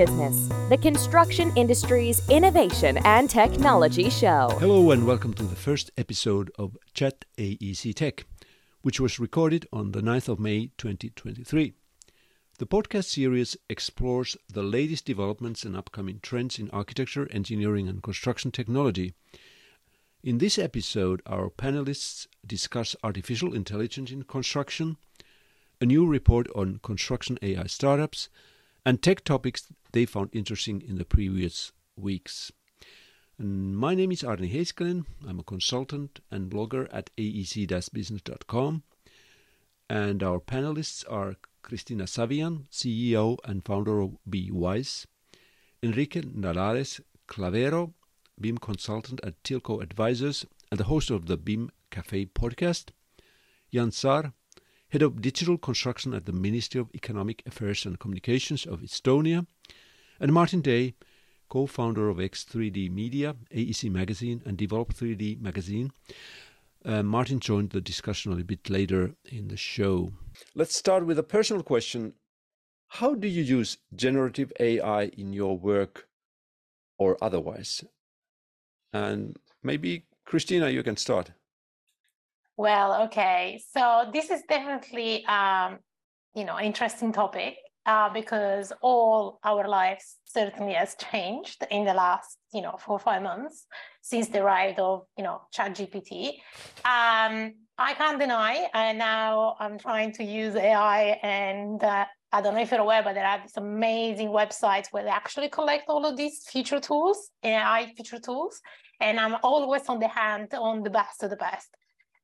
Business, the construction industry's innovation and technology show. Hello, and welcome to the first episode of Chat AEC Tech, which was recorded on the 9th of May 2023. The podcast series explores the latest developments and upcoming trends in architecture, engineering, and construction technology. In this episode, our panelists discuss artificial intelligence in construction, a new report on construction AI startups, and tech topics they found interesting in the previous weeks. And my name is Aarni Heiskanen. I'm a consultant and blogger at aec-business.com. And our panelists are Cristina Savian, CEO and founder of BeWise, Enrique Nalares Clavero, BIM consultant at Tilco Advisors and the host of the BIM Cafe podcast, Jan Saar, head of digital construction at the Ministry of Economic Affairs and Communications of Estonia, and Martin Day, co founder of X3D Media, AEC Magazine, and Develop 3D Magazine. Uh, Martin joined the discussion a little bit later in the show. Let's start with a personal question. How do you use generative AI in your work or otherwise? And maybe, Cristina, you can start. Well, okay. So this is definitely, um, you know, interesting topic uh, because all our lives certainly has changed in the last, you know, four or five months since the rise of, you know, ChatGPT. Um, I can't deny, and now I'm trying to use AI and uh, I don't know if you're aware, but there are these amazing websites where they actually collect all of these feature tools, AI feature tools, and I'm always on the hand on the best of the best.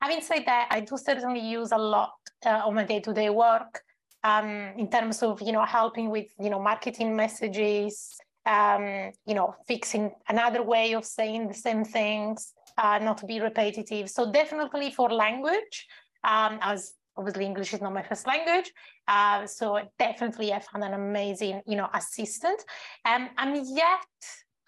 Having said that, I do certainly use a lot uh, on my day-to-day work um, in terms of you know helping with you know marketing messages, um, you know fixing another way of saying the same things, uh, not to be repetitive. So definitely for language, um, as obviously English is not my first language, uh, so definitely I found an amazing you know assistant, um, and yet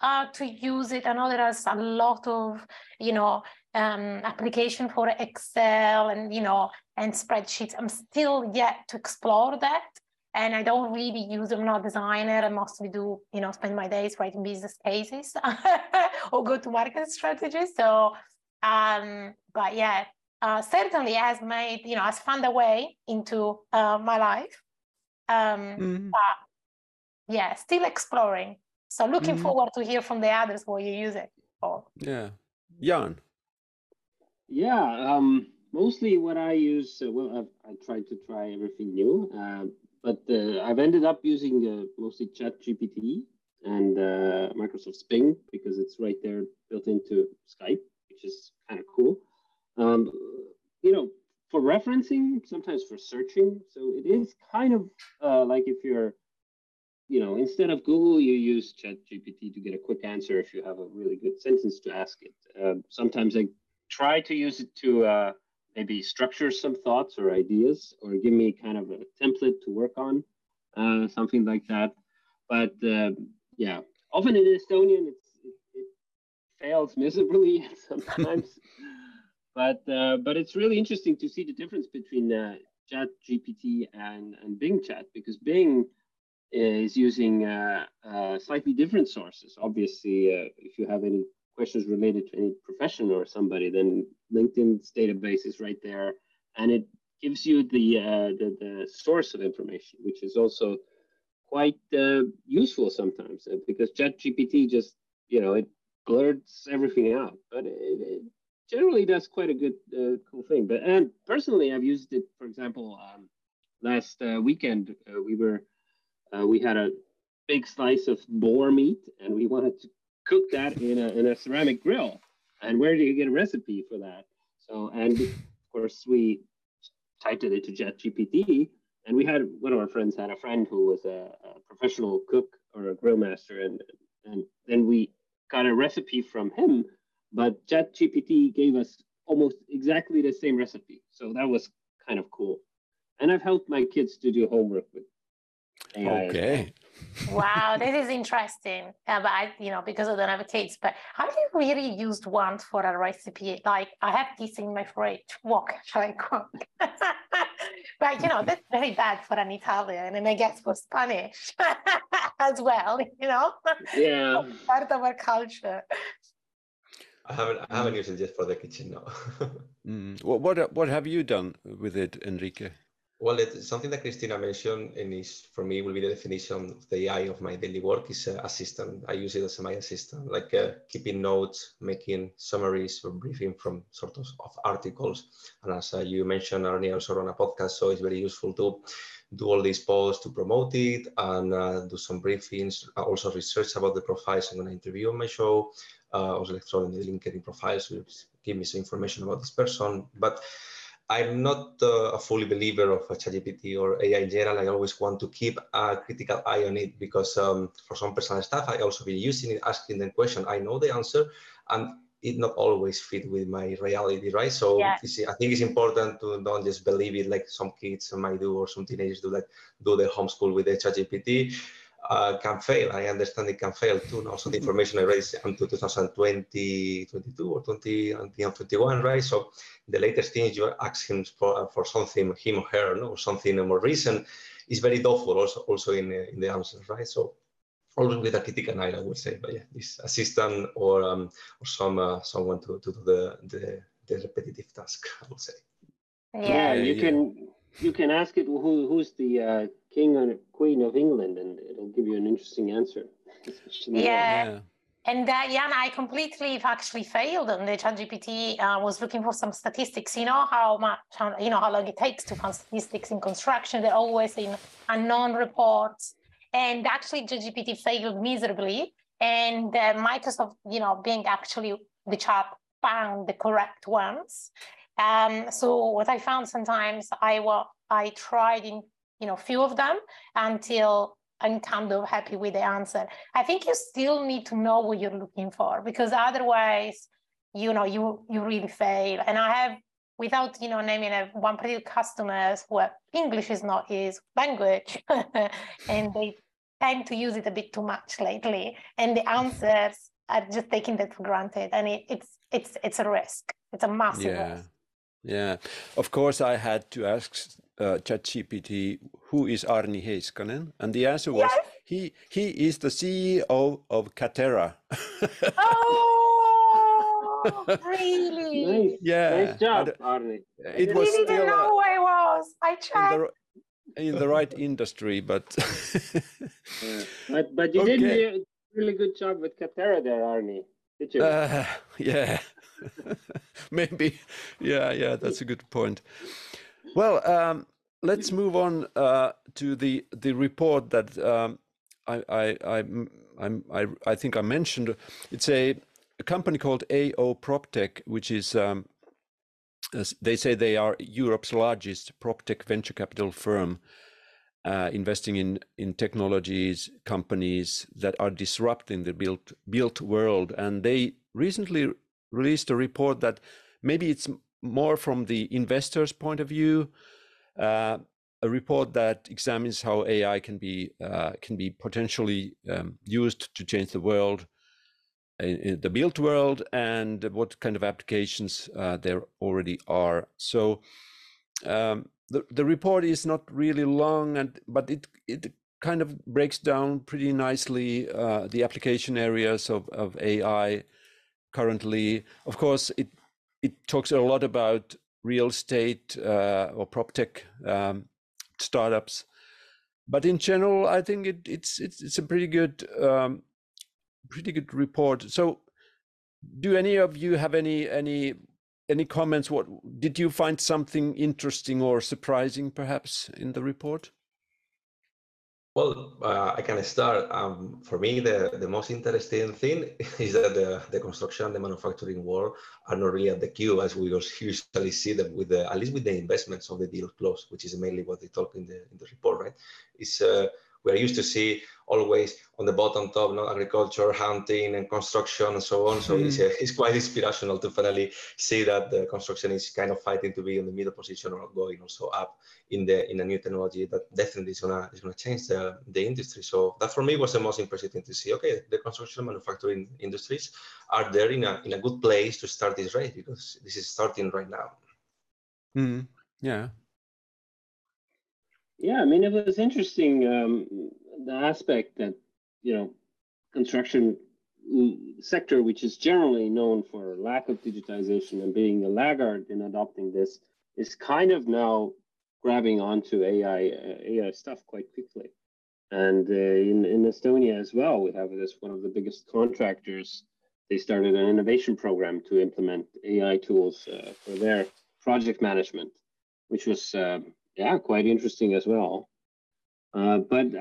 uh, to use it. I know there is a lot of, you know, um, application for Excel and, you know, and spreadsheets. I'm still yet to explore that. And I don't really use I'm not a designer. I mostly do, you know, spend my days writing business cases or go to market strategies. So, um, but yeah, uh, certainly has made, you know, has found a way into uh, my life. Um, mm-hmm. But yeah, still exploring. So looking mm-hmm. forward to hear from the others what you use it for. Yeah, Jan. Yeah, um, mostly what I use. Uh, well, I've, I tried to try everything new, uh, but uh, I've ended up using uh, mostly ChatGPT and uh, Microsoft Bing because it's right there built into Skype, which is kind of cool. Um, you know, for referencing, sometimes for searching. So it is kind of uh, like if you're you know, instead of Google, you use ChatGPT to get a quick answer if you have a really good sentence to ask it. Uh, sometimes I try to use it to uh, maybe structure some thoughts or ideas, or give me kind of a template to work on, uh, something like that. But uh, yeah, often in Estonian, it, it fails miserably sometimes. but uh, but it's really interesting to see the difference between uh, ChatGPT and and Bing Chat because Bing is using uh, slightly different sources. Obviously, if you have any questions related to any profession or somebody, then LinkedIn's database is right there, and it gives you the uh, the, the, source of information, which is also quite uh, useful sometimes uh, because ChatGPT just you know it blurs everything out, but it, it generally does quite a good cool thing. But and personally, I've used it, for example, um, last weekend we were uh, we had a big slice of boar meat and we wanted to cook that in a, in a ceramic grill. And where do you get a recipe for that? So, and of course, we typed it into ChatGPT. And we had one of our friends had a friend who was a, a professional cook or a grill master, and and then we got a recipe from him. But ChatGPT gave us almost exactly the same recipe, so that was kind of cool. And I've helped my kids to do homework with Okay. Wow, this is interesting. Uh, but I, you know, because I don't have kids, but have you really used one for a recipe? Like I have this in my fridge. What shall I cook? but you know, that's very bad for an Italian and I guess for Spanish. as well, you know? Yeah. Part of our culture. I haven't I haven't used it just for the kitchen now. Mm. What, what what have you done with it, Enrique? Well, something that Cristina mentioned, and is for me will be the definition of the AI of my daily work is uh, assistant. I use it as my assistant, like uh, keeping notes, making summaries or briefing from sort of, of articles. And as uh, you mentioned, earlier, also on a podcast, so it's very useful to do all these posts to promote it and uh, do some briefings, uh, also research about the profiles I'm going to interview on my show. Uh, also the LinkedIn profiles, to give me some information about this person, but I'm not uh, a fully believer of ChatGPT or AI in general. I always want to keep a critical eye on it because um, for some personal stuff, I also been using it, asking them question. I know the answer, and it not always fit with my reality, right? So yeah. I think it's important to don't just believe it like some kids might do or some teenagers do, like do their homeschool with the ChatGPT uh, can fail. I understand it can fail too. Also, the information I raised until 2020, 22 or 20, 21, right? So the latest thing you ask him for, for something, him or her, no, or something more recent, is very doubtful also, also in, uh, in the answers, right? So always with a critical eye, I would say. But yeah, this assistant or um, or some uh, someone to, to do the, the, the repetitive task, I would say. Yeah, yeah you yeah. can you can ask it who who's the uh, king or queen of England, and it'll give you an interesting answer. yeah. yeah. And uh, Jan, I completely actually failed on the ChatGPT. I uh, was looking for some statistics. You know how much, you know how long it takes to find statistics in construction. They're always in unknown reports, and actually ChatGPT failed miserably. And uh, Microsoft, you know, being actually the chat found the correct ones. Um, so what I found sometimes I was I tried in you know few of them until I'm kind of happy with the answer. I think you still need to know what you're looking for because otherwise, you know, you you really fail. And I have without you know naming a one particular customers where English is not his language, and they tend to use it a bit too much lately, and the answers are just taking that for granted, and it, it's it's it's a risk. It's a massive yeah. risk. Yeah, of course, I had to ask uh, ChatGPT, who is Aarni Heiskanen? And the answer was yes. he he is the CEO of Katerra. oh, really? Nice. Yeah. Nice job, Aarni. It was didn't still know where it was. I checked. In the, in the right industry, but yeah. but but you okay. did a really good job with Katerra there, Aarni. Did you? Uh, yeah. Maybe. Yeah, yeah, that's a good point. Well, um, let's move on uh, to the the report that um, I, I, I, I, I think I mentioned. It's a, a company called AO PropTech, which is um, they say they are Europe's largest PropTech venture capital firm. Uh, investing in in technologies companies that are disrupting the built built world and they recently released a report that maybe it's more from the investor's point of view, uh, a report that examines how AI can be uh, can be potentially um, used to change the world, in, in, the built world, and what kind of applications uh, there already are. So. Um, the, the report is not really long, and but it it kind of breaks down pretty nicely uh, the application areas of, of AI currently. Of course, it it talks a lot about real estate uh, or prop tech um, startups, but in general, I think it, it's it's it's a pretty good um, pretty good report. So, do any of you have any any any comments? What did you find something interesting or surprising, perhaps, in the report? Well, uh, I can start. Um, for me, the, the most interesting thing is that the, the construction the manufacturing world are not really at the queue as we usually see them with the, at least with the investments of the deal close, which is mainly what they talk in the in the report, right? It's uh, we are used to see always on the bottom top, not agriculture, hunting, and construction, and so on. So mm. it's, uh, it's quite inspirational to finally see that the construction is kind of fighting to be in the middle position or going also up in the in a new technology that definitely is gonna is gonna change the, the industry. So that for me was the most impressive thing to see. Okay, the construction manufacturing industries are there in a in a good place to start this race because this is starting right now. Mm. Yeah. Yeah, I mean, it was interesting um, the aspect that you know, construction sector, which is generally known for lack of digitization and being a laggard in adopting this, is kind of now grabbing onto AI uh, AI stuff quite quickly. And uh, in in Estonia as well, we have this one of the biggest contractors. They started an innovation program to implement AI tools uh, for their project management, which was uh, yeah quite interesting as well. Uh, but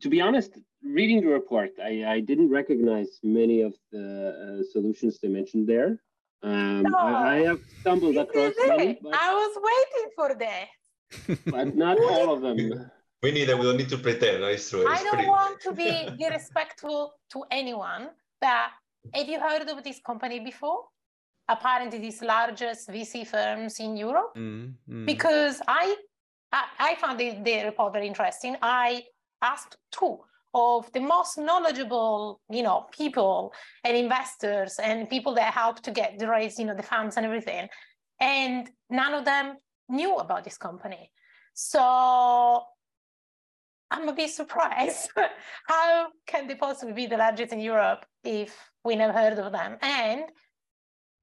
to be honest, reading the report, I, I didn't recognize many of the uh, solutions they mentioned there. Um, no, I, I, have stumbled across many. But, I was waiting for that. But not all of them. We need them. We don't need to pretend. It's true. It's I don't pretty... want to be disrespectful to anyone, but have you heard of this company before? Apparently, these largest VC firms in Europe. Mm, mm. Because I, I, found the, the report very interesting. I asked two of the most knowledgeable, you know, people and investors and people that helped to get the raise, you know, the funds and everything. And none of them knew about this company. So I'm a bit surprised. How can they possibly be the largest in Europe if we never heard of them? And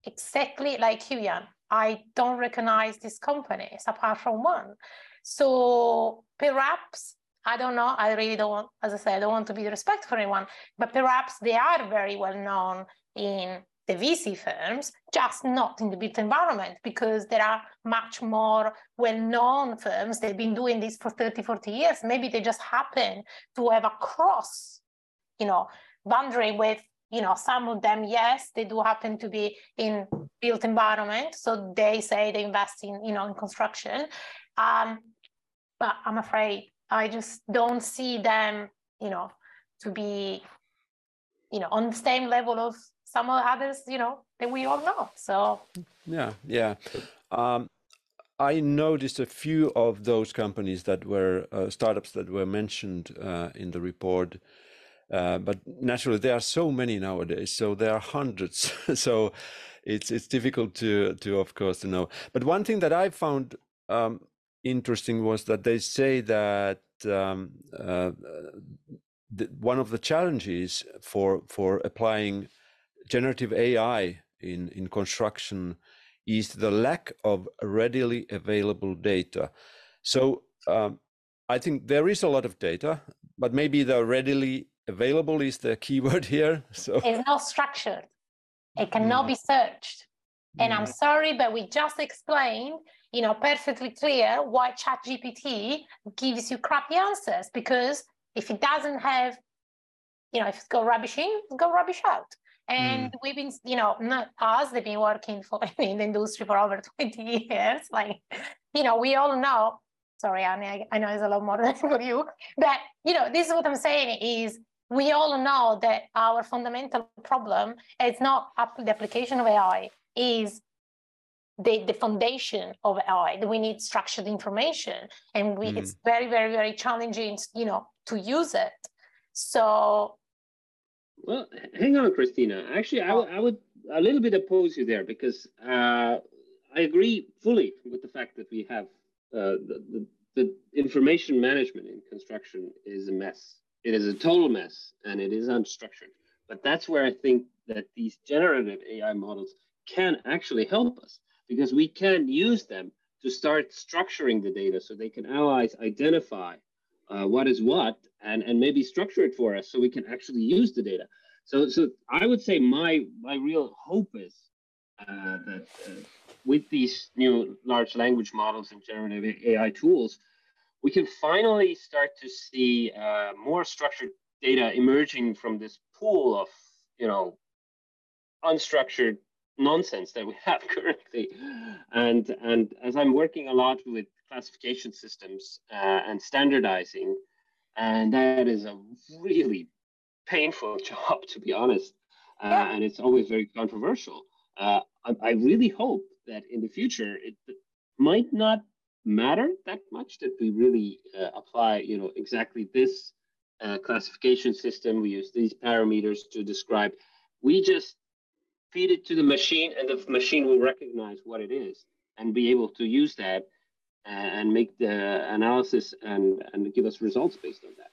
exactly like Huyan, I don't recognize these companies apart from one. So perhaps I don't know. I really don't as I said, I don't want to be disrespectful for anyone, but perhaps they are very well known in the VC firms, just not in the built environment, because there are much more well-known firms. They've been doing this for 30, 40 years. Maybe they just happen to have a cross, you know, boundary with, you know, some of them, yes, they do happen to be in built environment. So they say they invest in, you know, in construction. Um, but I'm afraid I just don't see them, you know, to be, you know, on the same level of some of others, you know, that we all know. So yeah, yeah. Um, I noticed a few of those companies that were uh, startups that were mentioned uh, in the report. Uh, but naturally, there are so many nowadays. So there are hundreds. so it's it's difficult to to of course to know. But one thing that I found um, interesting was that they say that um, uh, the, one of the challenges for for applying generative AI in in construction is the lack of readily available data. So um, I think there is a lot of data, but maybe the readily available is the keyword here. So it's not structured. It cannot mm. be searched. And I'm sorry, but we just explained you know, perfectly clear why ChatGPT gives you crappy answers because if it doesn't have, you know, if it's got rubbish in, it's got rubbish out. And mm. we've been, you know, not us, they've been working for in the industry for over 20 years. Like, you know, we all know, sorry, Annie, I, I know it's a lot more than for you, but, you know, this is what I'm saying is we all know that our fundamental problem is not the application of AI, is the, the foundation of AI. We need structured information, and we, mm. it's very, very, very challenging, you know, to use it. So, well, hang on, Cristina. Actually, I, I would a little bit oppose you there because uh, I agree fully with the fact that we have uh, the, the, the information management in construction is a mess. It is a total mess, and it is unstructured. But that's where I think that these generative AI models can actually help us because we can use them to start structuring the data so they can analyze, identify uh, what is what, and, and maybe structure it for us so we can actually use the data. So, so I would say my, my real hope is uh, that uh, with these new large language models and generative AI tools, we can finally start to see uh, more structured data emerging from this pool of, you know, unstructured nonsense that we have currently. And, and as I'm working a lot with classification systems uh, and standardizing, and that is a really painful job, to be honest. Uh, yeah. And it's always very controversial. Uh, I, I, really hope that in the future it might not matter that much that we really uh, apply, you know, exactly this uh, classification system. We use these parameters to describe. We just feed it to the machine, and the machine will recognize what it is and be able to use that and make the analysis and, and give us results based on that.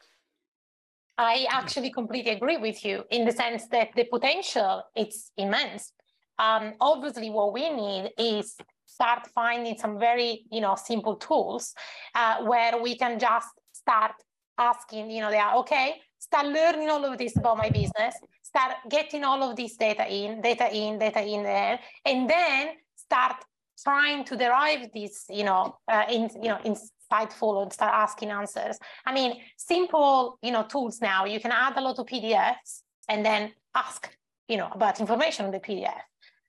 I actually completely agree with you in the sense that the potential it's immense. Um, obviously, what we need is start finding some very you know simple tools uh, where we can just start asking you know they are okay start learning all of this about my business start getting all of this data in data in data in there and then start trying to derive this you know uh, in you know insightful and start asking answers. I mean simple you know tools now. You can add a lot of pdfs and then ask you know about information on the pdf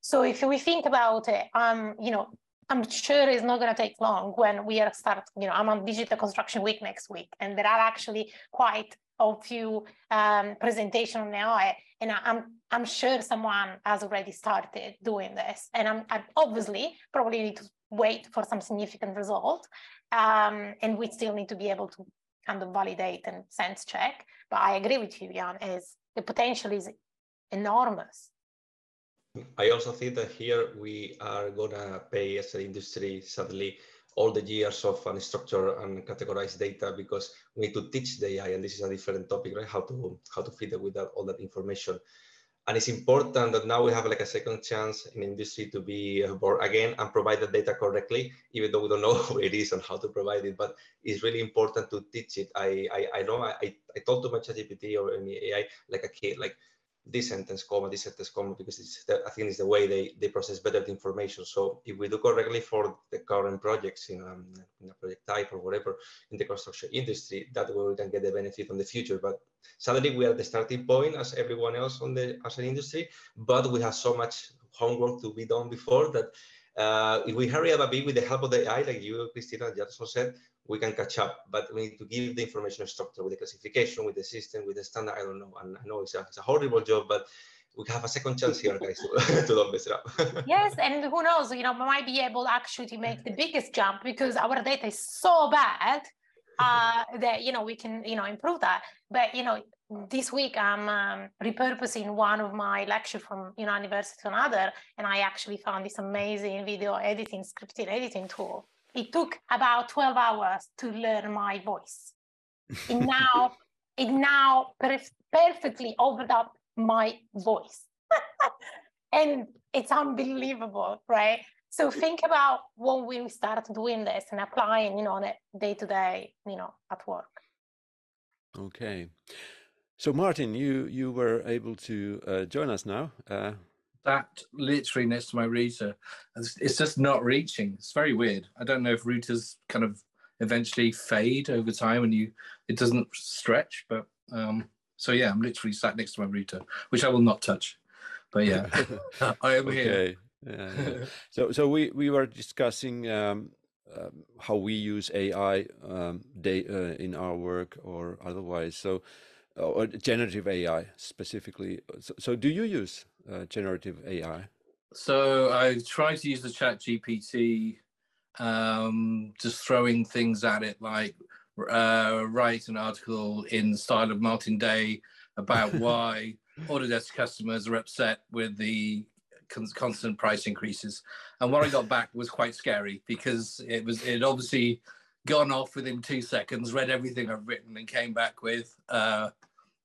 so if we think about it, um, you know, I'm sure it's not going to take long when we are start, you know, I'm on Digital Construction Week next week, and there are actually quite a few um, presentations on AI, and I'm I'm sure someone has already started doing this, and I'm, I obviously probably need to wait for some significant result, um, and we still need to be able to kind of validate and sense check. But I agree with you, Jan, is the potential is enormous. I also think that here we are gonna pay as an industry, sadly, all the years of unstructured and categorized data because we need to teach the AI, and this is a different topic, right? How to how to feed it with that, all that information. And it's important that now we have like a second chance in industry to be born again and provide the data correctly, even though we don't know who it is and how to provide it. But it's really important to teach it. I I, I know I, I talk to my ChatGPT or any AI like a kid, like this sentence comma, this sentence comma, because it's the, I think it's the way they, they process better the information. So if we do correctly for the current projects in, um, in a project type or whatever in the construction industry, that way we can get the benefit on the future. But sadly, we are the starting point as everyone else on the as an industry, but we have so much homework to be done before that uh, if we hurry up a bit with the help of the AI, like you, Cristina, just said, we can catch up, but we need to give the information structure with the classification, with the system, with the standard. I don't know. And I know it's a, it's a horrible job, but we have a second chance here, guys, to, to don't mess it up. yes, and who knows, you know, we might be able actually to make the biggest jump because our data is so bad uh, that, you know, we can, you know, improve that. But, you know, this week I'm um, repurposing one of my lecture from you know university to another, and I actually found this amazing video editing, scripted editing tool it took about 12 hours to learn my voice. It now, it now perf- perfectly opened up my voice. and it's unbelievable, right? So think about when we start doing this and applying, you know, on a day to day, you know, at work. Okay. So Martin, you you were able to uh, join us now. Uh, that literally next to my router. It's just not reaching. It's very weird. I don't know if routers kind of eventually fade over time and you it doesn't stretch, but um, so yeah, I'm literally sat next to my router, which I will not touch. But yeah, I am okay. here. Yeah, yeah. so so we we were discussing um, uh, how we use AI um, uh, in our work or otherwise. So or generative AI specifically. So, so do you use uh, generative AI? So I try to use the Chat GPT, um, just throwing things at it like uh, write an article in the style of Martin Day about why Autodesk customers are upset with the con- constant price increases. And what I got back was quite scary because it was it obviously gone off within two seconds, read everything I've written, and came back with uh,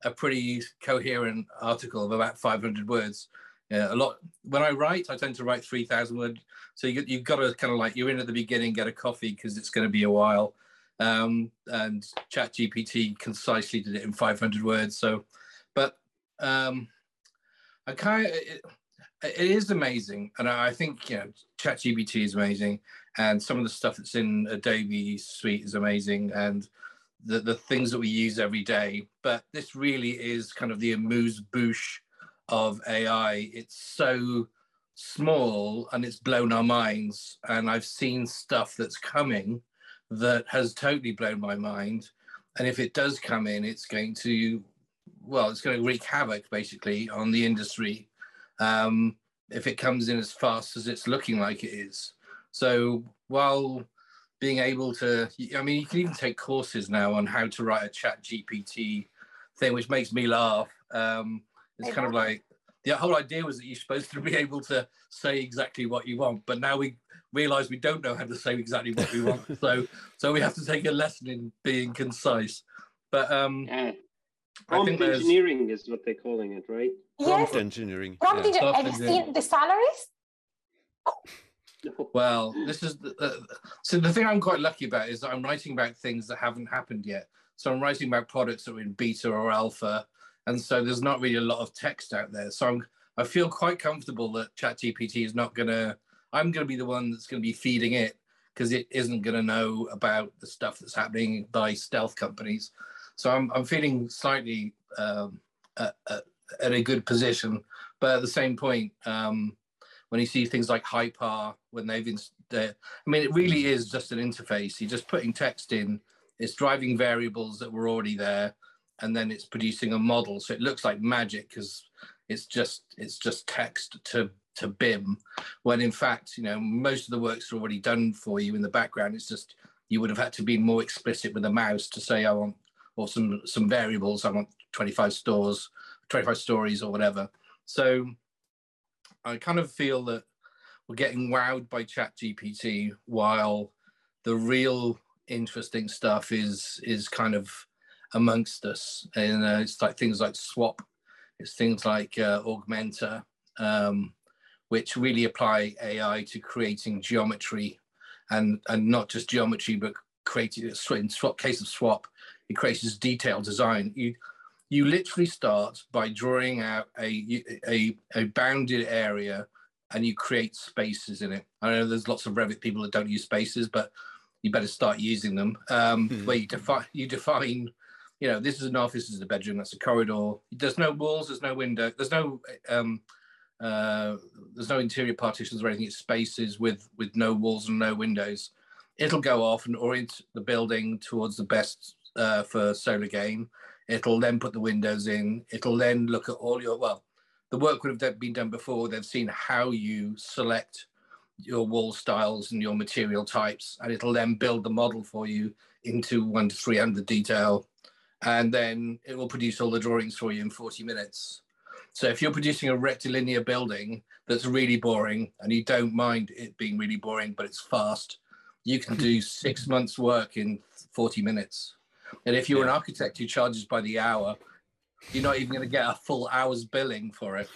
a pretty coherent article of about 500 words. A lot. When I write, I tend to write 3,000 words. So you, you've got to kind of like, you're in at the beginning, get a coffee because it's going to be a while. Um, and ChatGPT concisely did it in 500 words. So, but um, I kind of, it, it is amazing. And I think, you know, ChatGPT is amazing. And some of the stuff that's in Adobe Suite is amazing. And the, the things that we use every day. But this really is kind of the amuse bouche of AI. It's so small and it's blown our minds. And I've seen stuff that's coming that has totally blown my mind. And if it does come in, it's going to, well, it's going to wreak havoc basically on the industry um, if it comes in as fast as it's looking like it is. So while being able to i mean you can even take courses now on how to write a chat gpt thing which makes me laugh um, it's kind of like the whole idea was that you're supposed to be able to say exactly what you want but now we realize we don't know how to say exactly what we want so so we have to take a lesson in being concise but um Prompt engineering is what they're calling it, right? Prompt yes. engineering. Prompt yeah. engi- Soft Have you seen the salaries? Well, this is the, uh, so the thing I'm quite lucky about is that I'm writing about things that haven't happened yet. So I'm writing about products that are in beta or alpha, and so there's not really a lot of text out there. So I'm I feel quite comfortable that ChatGPT is not gonna. I'm gonna be the one that's gonna be feeding it because it isn't gonna know about the stuff that's happening by stealth companies. So I'm I'm feeling slightly um, at, at, at a good position, but at the same point. Um, when you see things like Hypar, when they've inst- I mean, it really mm. is just an interface. You're just putting text in, it's driving variables that were already there, and then it's producing a model. So it looks like magic because it's just it's just text to to BIM, when in fact, you know, most of the work's already done for you in the background. It's just you would have had to be more explicit with the mouse to say I want or some some variables. I want 25 stores, 25 stories or whatever. So I kind of feel that we're getting wowed by Chat GPT while the real interesting stuff is is kind of amongst us. And uh, it's like things like Swapp, it's things like uh, um, which really apply AI to creating geometry and and not just geometry, but creating in Swapp case of Swapp, it creates detailed design. You you literally start by drawing out a, a, a bounded area and you create spaces in it. I know there's lots of Revit people that don't use spaces, but you better start using them. Um, Hmm. Where you define, you define, you know, this is an office, this is a bedroom, that's a corridor. There's no walls, there's no window, there's no, um, uh, there's no interior partitions or anything. It's spaces with with no walls and no windows. It'll go off and orient the building towards the best uh, for solar gain. It'll then put the windows in. It'll then look at all your well, the work would have been done before. They've seen how you select your wall styles and your material types, and it'll then build the model for you into one to three hundred detail, and then it will produce all the drawings for you in forty minutes. So if you're producing a rectilinear building that's really boring and you don't mind it being really boring, but it's fast, you can do six months work in 40 minutes. And if you're an architect who charges by the hour, you're not even going to get a full hour's billing for it.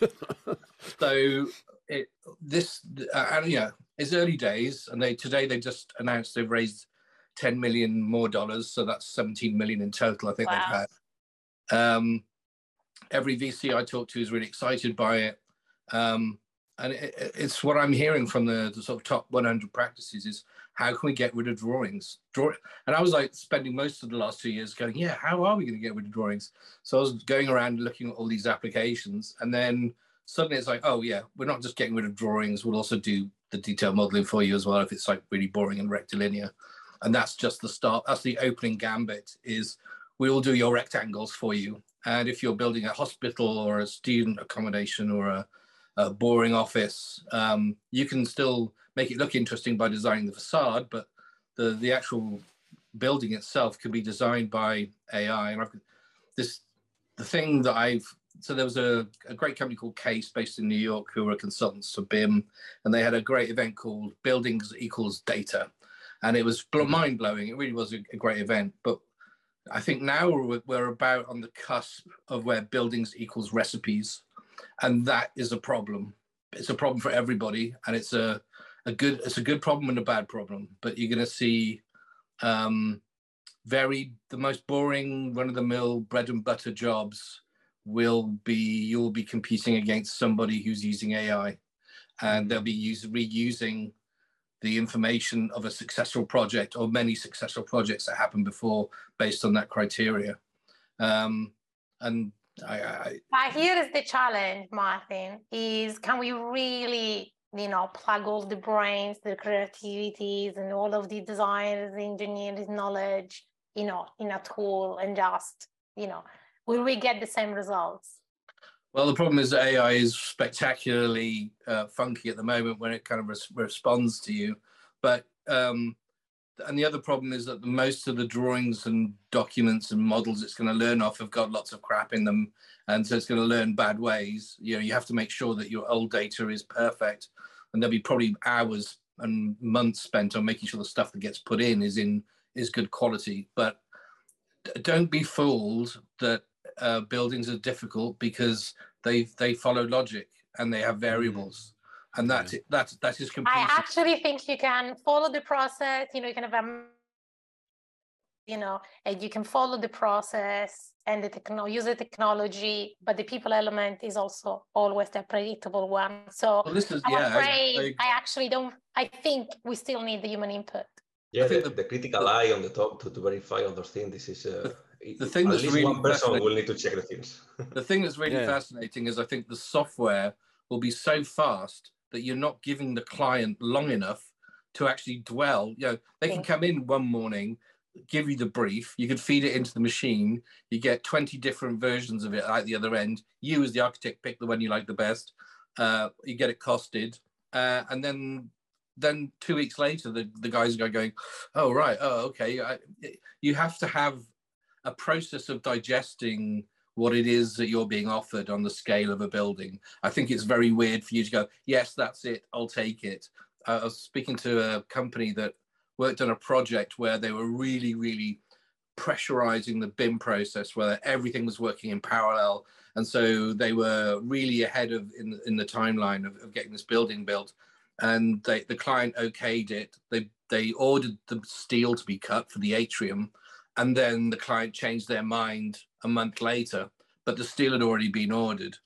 so it this uh, and you know it's early days, and they today they just announced they've raised 10 million more dollars, so that's 17 million in total. I think Wow. they've had. Um, every VC I talk to is really excited by it. Um, and it, it- it's what I'm hearing from the, the sort of top 100 practices is how can we get rid of drawings? Draw, and I was like spending most of the last two years going, yeah, how are we going to get rid of drawings? So I was going around looking at all these applications, and then suddenly it's like, oh yeah, we're not just getting rid of drawings. We'll also do the detailed modeling for you as well if it's like really boring and rectilinear. And that's just the start. That's the opening gambit. Is we will do your rectangles for you. And if you're building a hospital or a student accommodation or a, a boring office, um, you can still make it look interesting by designing the facade, but the, the actual building itself can be designed by AI. And I've this the thing that I've so there was a, a great company called Case based in New York who were consultants for BIM, and they had a great event called Buildings Equals Data, and it was mind blowing. It really was a, a great event, but I think now we're, we're about on the cusp of where buildings equals recipes, and that is a problem. It's a problem for everybody, and it's a a good it's a good problem and a bad problem. But you're going to see um, very the most boring run of the mill bread and butter jobs will be you'll be competing against somebody who's using AI, and they'll be use, reusing the information of a successful project or many successful projects that happened before based on that criteria. Um, and I, I, But here is the challenge, Martin, is can we really, you know, plug all the brains, the creativities and all of the designers, engineers knowledge, you know, in a tool and just, you know, will we get the same results? well, the problem is that AI is spectacularly uh, funky at the moment when it kind of res- responds to you. But um, and the other problem is that most of the drawings and documents and models it's going to learn off have got lots of crap in them, and so it's going to learn bad ways. You know, you have to make sure that your old data is perfect, and there'll be probably hours and months spent on making sure the stuff that gets put in is in is good quality. But don't be fooled that uh, buildings are difficult because they they follow logic and they have variables and that Yeah. that that is completely I actually think you can follow the process. You know, you can have a, you know, and you can follow the process and the techno use the technology, but the people element is also always the predictable one. So well, this is I'm yeah afraid I- I, actually don't. I think we still need the human input. Yeah, think the, the- the critical eye on the top to, to verify other things. This is uh, the thing at that's least really one person will need to check the things. the thing that's really Yeah. fascinating is I think the software will be so fast that you're not giving the client long enough to actually dwell. You know, they can come in one morning, give you the brief, you can feed it into the machine, you get 20 different versions of it at the other end. You, as the architect, pick the one you like the best. Uh, you get it costed, uh, and then then two weeks later, the, the guys are going, "Oh right, oh okay." I, you have to have a process of digesting what it is that you're being offered on the scale of a building. I think it's very weird for you to go, yes, that's it, I'll take it. I was speaking to a company that worked on a project where they were really, really pressurizing the BIM process, where everything was working in parallel. And so they were really ahead of in, the- in the timeline of, of getting this building built. And they, the client okayed it. They, they ordered the steel to be cut for the atrium and then the client changed their mind a month later, but the steel had already been ordered,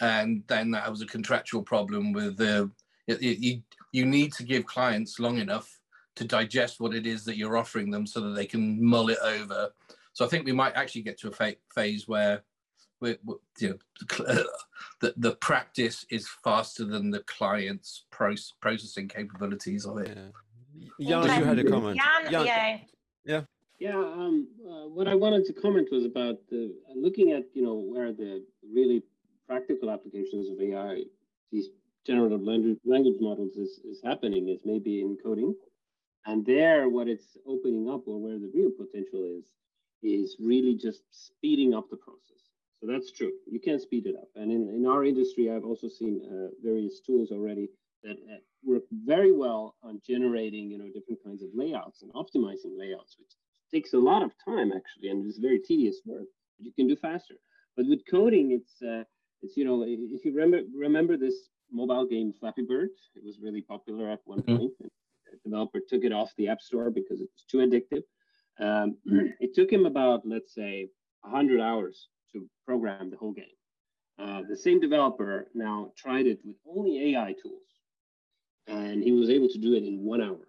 and then that was a contractual problem with the. You, you, you need to give clients long enough to digest what it is that you're offering them, so that they can mull it over. So I think we might actually get to a fa- phase where, we we you know, the, the practice is faster than the client's proce- processing capabilities of it. Yeah. Jan, you had a comment. Jan, Jan, yeah. Yeah, um, uh, what I wanted to comment was about the looking at you know where the really practical applications of AI, these generative language, language models is, is happening is maybe in coding, and there what it's opening up or where the real potential is is really just speeding up the process. So that's true. You can speed it up, and in, in our industry, I've also seen uh, various tools already that uh, work very well on generating you know different kinds of layouts and optimizing layouts, which takes a lot of time actually, and it's very tedious work. But you can do faster. But with coding, it's uh, it's you know if you remember remember this mobile game Flappy Bird, it was really popular at one Mhm. point. And the developer took it off the app store because it was too addictive. Um, it took him about let's say 100 hours to program the whole game. Uh, the same developer now tried it with only AI tools, and he was able to do it in one hour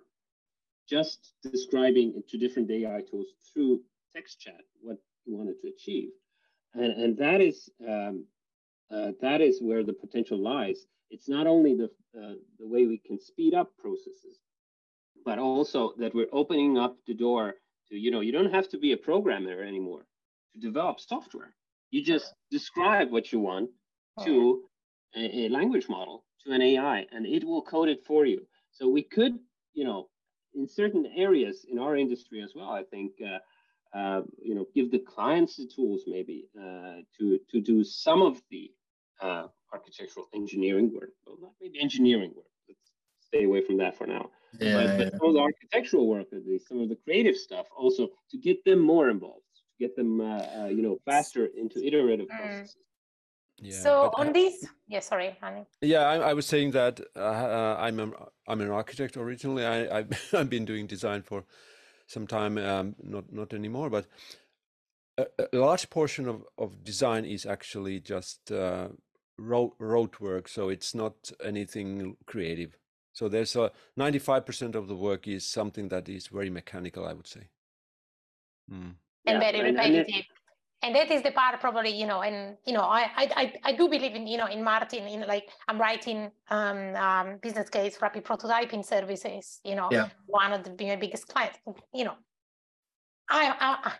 just describing to different AI tools through text chat what you wanted to achieve, and and that is um, uh, that is where the potential lies. It's not only the uh, the way we can speed up processes, but also that we're opening up the door to you know you don't have to be a programmer anymore to develop software. You just describe what you want to a, a language model to an AI, and it will code it for you. So we could you know in certain areas in our industry as well, I think, uh, uh, you know, give the clients the tools maybe uh, to to do some of the uh, architectural engineering work. Well, not maybe engineering work. Let's stay away from that for now. but, but some of the architectural work, at least some of the creative stuff, also to get them more involved, to get them, uh, uh, you know, faster into iterative Mm. processes. Yeah, so on uh, this, yeah, sorry, Annie. Yeah, I, I was saying that uh, uh, I'm a, I'm an architect originally. I I've, I've been doing design for some time, um, not not anymore. But a, a large portion of, of design is actually just uh, road road work, so it's not anything creative. So there's a 95% of the work is something that is very mechanical, I would say. And Yeah, very and- and it- repetitive. And that is the part probably, you know, and you know, I I I, do believe in, you know, in Martin, in like I'm writing um, um business case for rapid prototyping services, you know, Yeah. one of the biggest clients, you know. I I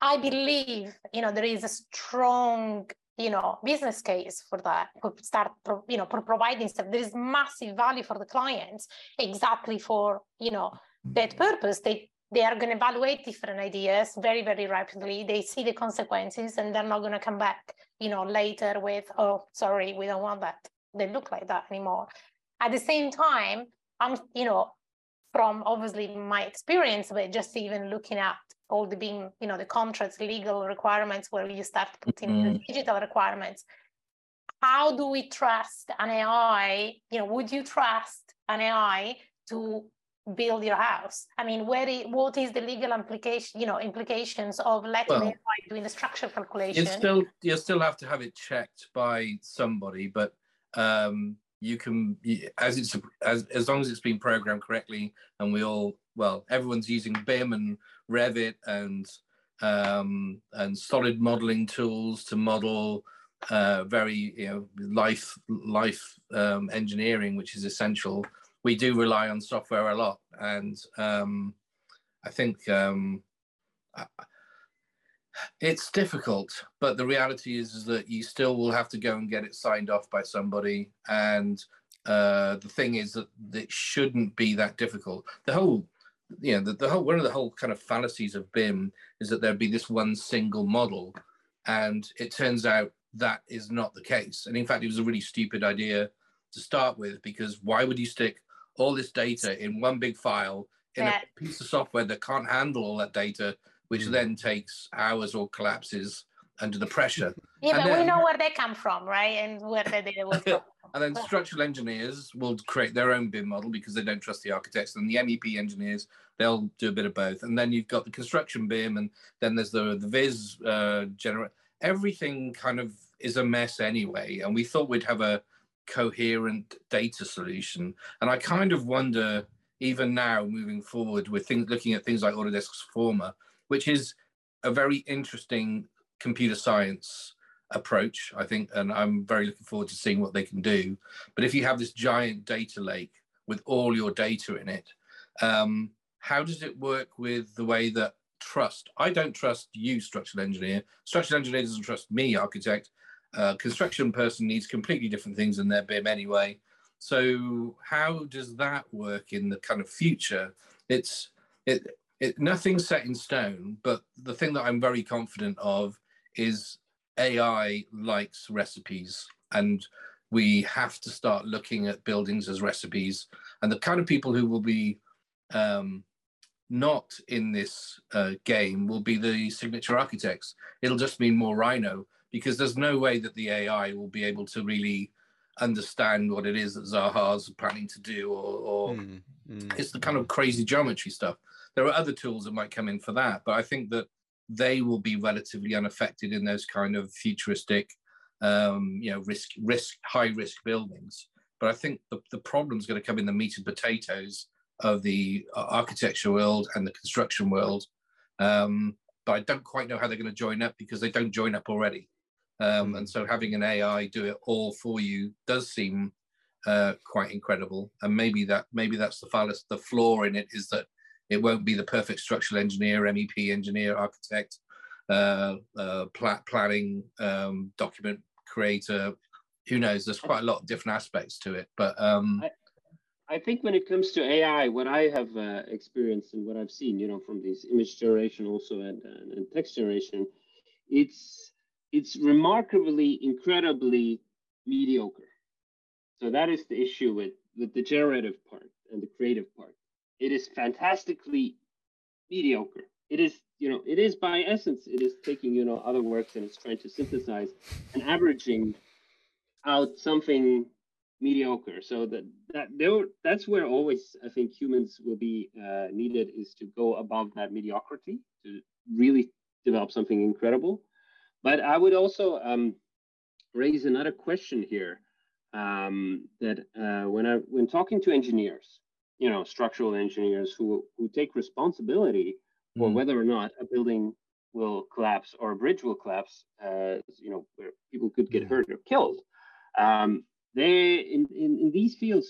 I believe, you know, there is a strong, you know, business case for that. For start, pro- you know, for providing stuff. There is massive value for the clients, exactly for you know that purpose. They they are going to evaluate different ideas very very rapidly they see the consequences and they're not going to come back you know later with oh sorry we don't want that they look like that anymore at the same time i'm you know from obviously my experience but just even looking at all the being, you know, the contracts, legal requirements where you start putting mm-hmm. the digital requirements. How do we trust an AI? You know, would you trust an AI to build your house? I mean, where what is the legal implication, you know, implications of letting well, AI doing the structure calculation? You still you still have to have it checked by somebody, but um, you can as it's as as long as it's been programmed correctly, and we all well, everyone's using BIM and Revit and um, and solid modeling tools to model uh, very you know life life um, engineering, which is essential. We do rely on software a lot, and um, I think um, it's difficult. But the reality is, is that you still will have to go and get it signed off by somebody, and uh, the thing is that it shouldn't be that difficult. The whole you know, the, the whole one of the whole kind of fallacies of BIM is that there'd be this one single model, and it turns out that is not the case. And in fact, it was a really stupid idea to start with because why would you stick all this data in one big file in yeah. a piece of software that can't handle all that data, which mm. then takes hours or collapses under the pressure? Yeah, and but then, we know where they come from, right? And where the data will come and then structural engineers will create their own BIM model because they don't trust the architects. And the MEP engineers, they'll do a bit of both. And then you've got the construction BIM, and then there's the the Viz uh, generate. Everything kind of is a mess anyway. And we thought we'd have a coherent data solution. And I kind of wonder, even now moving forward, with things looking at things like Autodesk's Forma, which is a very interesting computer science approach, I think, and I'm very looking forward to seeing what they can do. But if you have this giant data lake with all your data in it, um, how does it work with the way that trust? I don't trust you, structural engineer. Structural engineer doesn't trust me, architect. Uh, construction person needs completely different things in their BIM anyway. So how does that work in the kind of future? It's it, it nothing's set in stone, but the thing that I'm very confident of is AI likes recipes, and we have to start looking at buildings as recipes. And the kind of people who will be um, not in this uh, game will be the signature architects. It'll just mean more Rhino because there's no way that the AI will be able to really understand what it is that Zaha's planning to do, or, or mm, mm. it's the kind of crazy geometry stuff. There are other tools that might come in for that, but I think that they will be relatively unaffected in those kind of futuristic, um, you know, risk risk high risk buildings. But I think the, the problem is going to come in the meat and potatoes of the uh, architecture world and the construction world. Um, but I don't quite know how they're going to join up because they don't join up already. Um, and so having an AI do it all for you does seem uh, quite incredible. And maybe that maybe that's the fallacy. The flaw in it is that it won't be the perfect structural engineer, MEP engineer, architect, uh, uh, pl- planning, um, document creator. Who knows? There's quite a lot of different aspects to it. But um, I, I think when it comes to AI, what I have uh, experienced and what I've seen, you know, from this image generation also and, and text generation, it's it's remarkably, incredibly mediocre. So that is the issue with with the generative part and the creative part it is fantastically mediocre. It is, you know, it is by essence, it is taking, you know, other works and it's trying to synthesize and averaging out something mediocre. So that that there, that's where always I think humans will be uh, needed is to go above that mediocrity to really develop something incredible. But I would also um, raise another question here um, that uh, when I when talking to engineers, you know structural engineers who who take responsibility for mm. whether or not a building will collapse or a bridge will collapse uh, you know where people could get mm. hurt or killed um, they in, in in these fields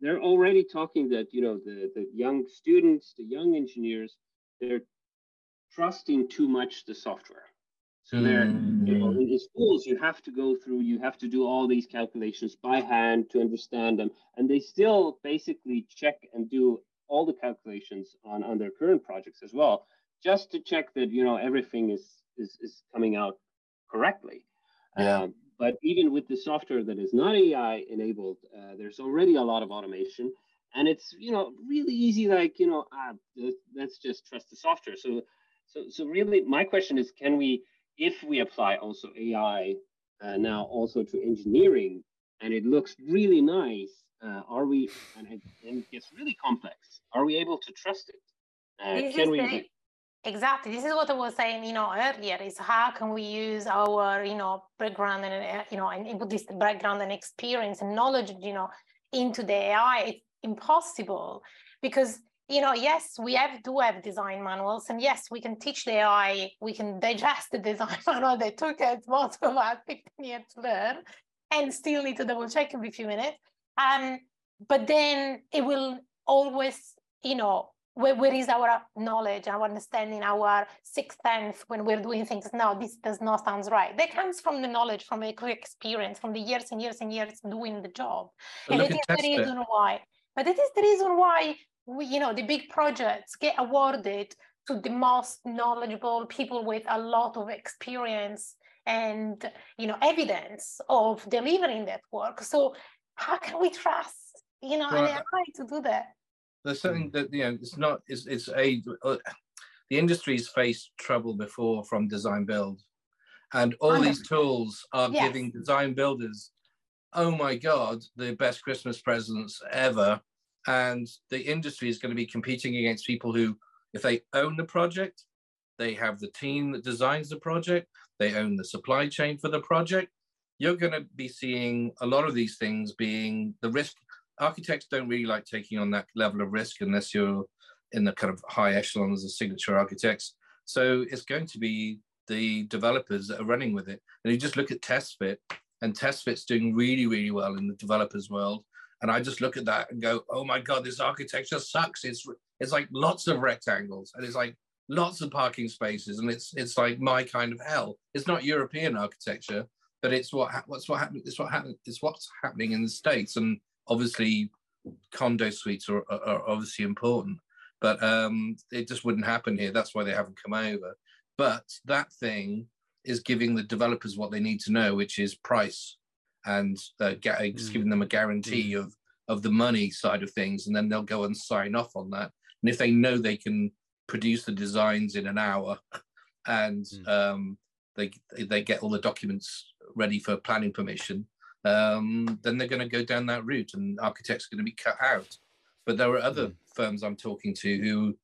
they're already talking that you know the the young students the young engineers they're trusting too much the software so there, you know, in schools, you have to go through, you have to do all these calculations by hand to understand them, and they still basically check and do all the calculations on on their current projects as well, just to check that you know everything is is is coming out correctly. Yeah. Um, but even with the software that is not AI enabled, uh, there's already a lot of automation, and it's you know really easy. Like you know, ah, let's just trust the software. So So, so really, my question is, can we, if we apply also AI uh, now also to engineering, and it looks really nice, uh, are we, and it, and it, gets really complex, are we able to trust it? Uh, can we? The, exactly. This is what I was saying, you know, earlier. Is how can we use our, you know, background and uh, you know, and this background and experience and knowledge, you know, into the AI? It's impossible because you know, yes, we have do have design manuals, and yes, we can teach the AI, we can digest the design manual that took us most of us 15 years to learn, and still need to double check every few minutes. Um, but then it will always, you know, where, where is our knowledge, our understanding, our sixth sense when we're doing things? No, this does not sound right. That comes from the knowledge, from the experience, from the years and years and years doing the job. But and it is the reason it. why. But it is the reason why we, you know, the big projects get awarded to the most knowledgeable people with a lot of experience and you know evidence of delivering that work. So how can we trust you know well, an AI to do that? There's something that you know it's not it's it's a uh, the industry's faced trouble before from design build, and all these tools are yes. giving design builders, oh my god, the best Christmas presents ever and the industry is going to be competing against people who if they own the project they have the team that designs the project they own the supply chain for the project you're going to be seeing a lot of these things being the risk. Architects don't really like taking on that level of risk unless you're in the kind of high echelons of signature architects. So it's going to be the developers that are running with it. And you just look at testfit and testfit's doing really really well in the developers world and I just look at that and go, "Oh my god, this architecture sucks." It's it's like lots of rectangles, and it's like lots of parking spaces, and it's it's like my kind of hell. It's not European architecture, but it's what what's what happening. It's what happening. It's what's happening in the states, and obviously, condo suites are, are, are obviously important, but um, it just wouldn't happen here. That's why they haven't come over. But that thing is giving the developers what they need to know, which is price and uh, get, mm. giving them a guarantee mm. of of the money side of things, and then they'll go and sign off on that. And if they know they can produce the designs in an hour, and mm. um, they they get all the documents ready for planning permission, um, then they're going to go down that route, and architects are going to be cut out. But there are other mm. firms I'm talking to who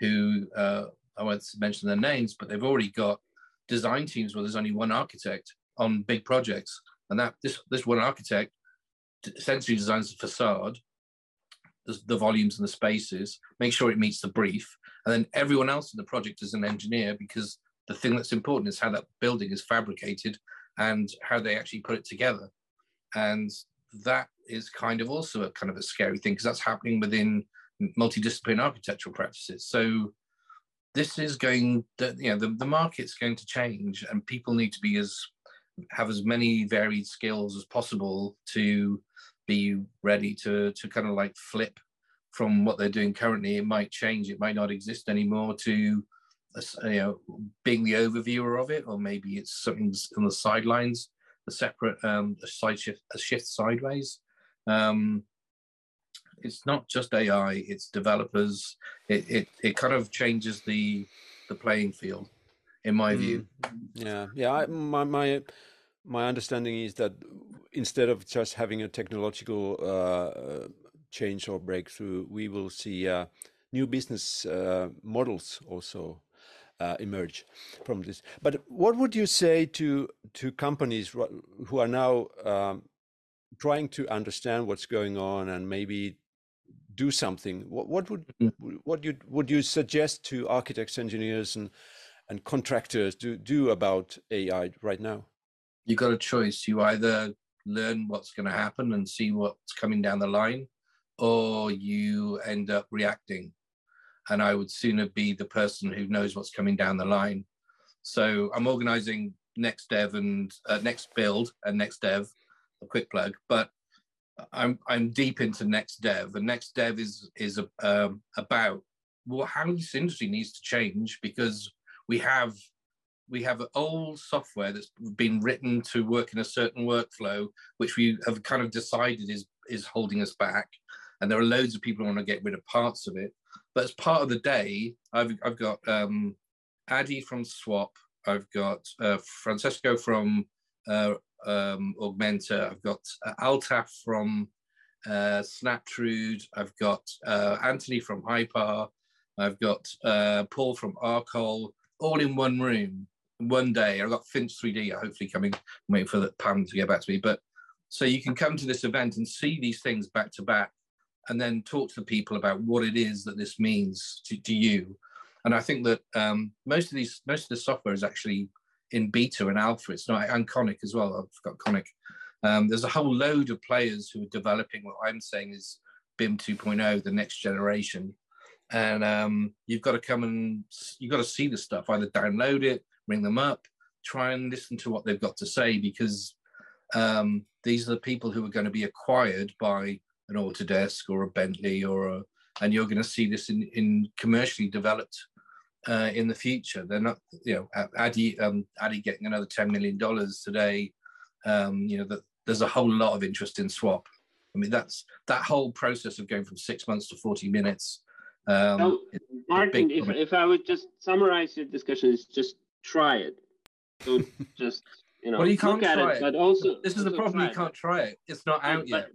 who uh, I won't mention their names, but they've already got design teams where there's only one architect on big projects and that this this one architect essentially designs the facade, the, the volumes and the spaces, make sure it meets the brief, and then everyone else in the project is an engineer because the thing that's important is how that building is fabricated and how they actually put it together. And that is kind of also a kind of a scary thing because that's happening within multidisciplinary architectural practices. So this is going, to, you know, the, the market's going to change and people need to be as have as many varied skills as possible to be ready to to kind of like flip from what they're doing currently. It might change. It might not exist anymore to you know being the overviewer of it or maybe it's something on the sidelines a separate um a side shift a shift sideways. Um it's not just ai it's developers. It it, it kind of changes the the playing field in my mm. view. Yeah, yeah. I, my my my understanding is that instead of just having a technological uh, change or breakthrough, we will see uh, new business uh, models also uh, emerge from this. But what would you say to to companies who are now um, trying to understand what's going on and maybe do something? What, what would mm-hmm. what you would you suggest to architects, engineers, and and contractors do do about AI right now? You got a choice. You either learn what's going to happen and see what's coming down the line, or you end up reacting. And I would sooner be the person who knows what's coming down the line. So I'm organizing next dev and uh, next build and next dev, a quick plug, but I'm I'm deep into next dev, and next dev is is um, about well how this industry needs to change because we have we have old software that's been written to work in a certain workflow, which we have kind of decided is is holding us back. And there are loads of people who want to get rid of parts of it. But as part of the day, I've I've got um, Adi from Swapp. I've got uh, Francesco from uh, um, Augmenta. I've got uh, Altaf from uh, Snaptrude. I've got uh, Anthony from Hypar. I've got uh, Paul from Arcol, all in one room, one day. I've got Finch 3D hopefully coming. I'm waiting for the Pam to get back to me. But so you can come to this event and see these things back to back and then talk to the people about what it is that this means to, to you. And I think that um, most of these, most of the software is actually in beta and alpha. It's not, and Qonic as well. I've got Qonic. Um, there's a whole load of players who are developing what I'm saying is BIM 2.0, the next generation. And um, you've got to come and you've got to see the stuff, either download it, ring them up, try and listen to what they've got to say, because um, these are the people who are going to be acquired by an Autodesk or a Bentley or a, and you're going to see this in, in commercially developed uh, in the future. They're not, you know, Adi, um, Adi getting another $10 million today. Um, you know, that there's a whole lot of interest in Swapp. I mean, that's that whole process of going from six months to 40 minutes. Um, so, Martin, if, if I would just summarize your discussion, is just try it. Don't just, you know, well, you can't look at try it, it, but also. This is the problem, you can't try it. It's not out but, yet.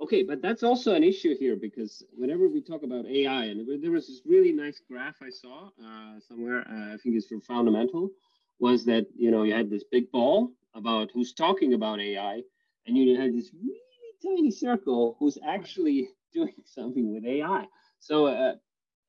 Okay, but that's also an issue here because whenever we talk about AI, and there was this really nice graph I saw uh, somewhere, uh, I think it's from Fundamental, was that you know you had this big ball about who's talking about AI, and you had this really tiny circle who's actually doing something with AI. So, uh,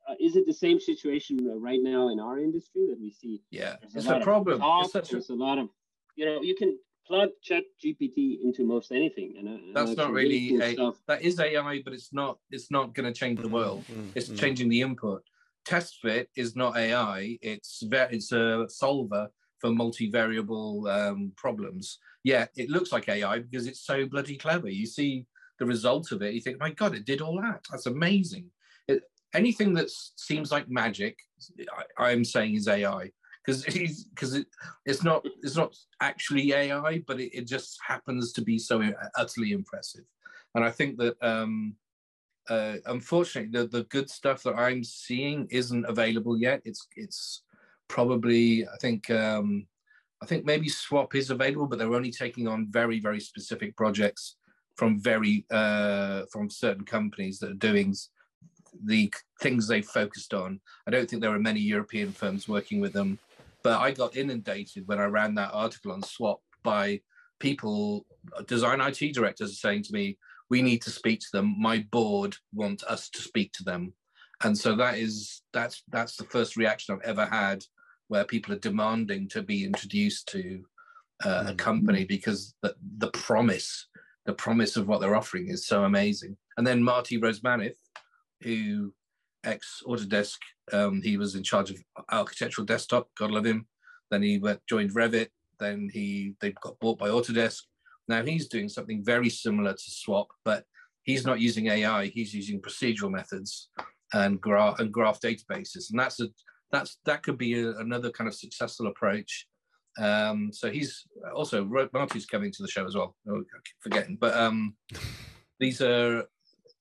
uh, is it the same situation right now in our industry that we see? Yeah, there's it's a, problem. Talk, it's such there's a... a lot of, you know, you can plug chat gpt into most anything and, uh, that's not really, really cool a, that is ai but it's not it's not going to change the world. Mm-hmm. it's mm-hmm. changing the input. Testfit is not ai it's it's a solver for multivariable um, problems. Yeah it looks like ai because it's so bloody clever. You see the result of it you think my god it did all that. That's amazing. it, anything that seems like magic I, i'm saying is ai because because it, it's not it's not actually AI, but it, it, just happens to be so utterly impressive. And I think that um, uh, unfortunately, the the good stuff that I'm seeing isn't available yet. It's it's probably I think um, I think maybe Swapp is available, but they're only taking on very very specific projects from very uh, from certain companies that are doing the things they focused on. I don't think there are many European firms working with them. But I got inundated when I ran that article on Swapp by people, design IT directors are saying to me, we need to speak to them. My board want us to speak to them. And so that is that's that's the first reaction I've ever had where people are demanding to be introduced to uh, a mm. company because the, the promise, the promise of what they're offering is so amazing. And then Marty Rozmanith, who ex Autodesk. Um, he was in charge of architectural desktop. God love him. Then he went, joined Revit. Then he they got bought by Autodesk. Now he's doing something very similar to Swapp, but he's not using AI. He's using procedural methods and graph and graph databases, and that's a that's that could be a, another kind of successful approach. Um, so he's also Marty's coming to the show as well. Oh, I keep forgetting, but um, these are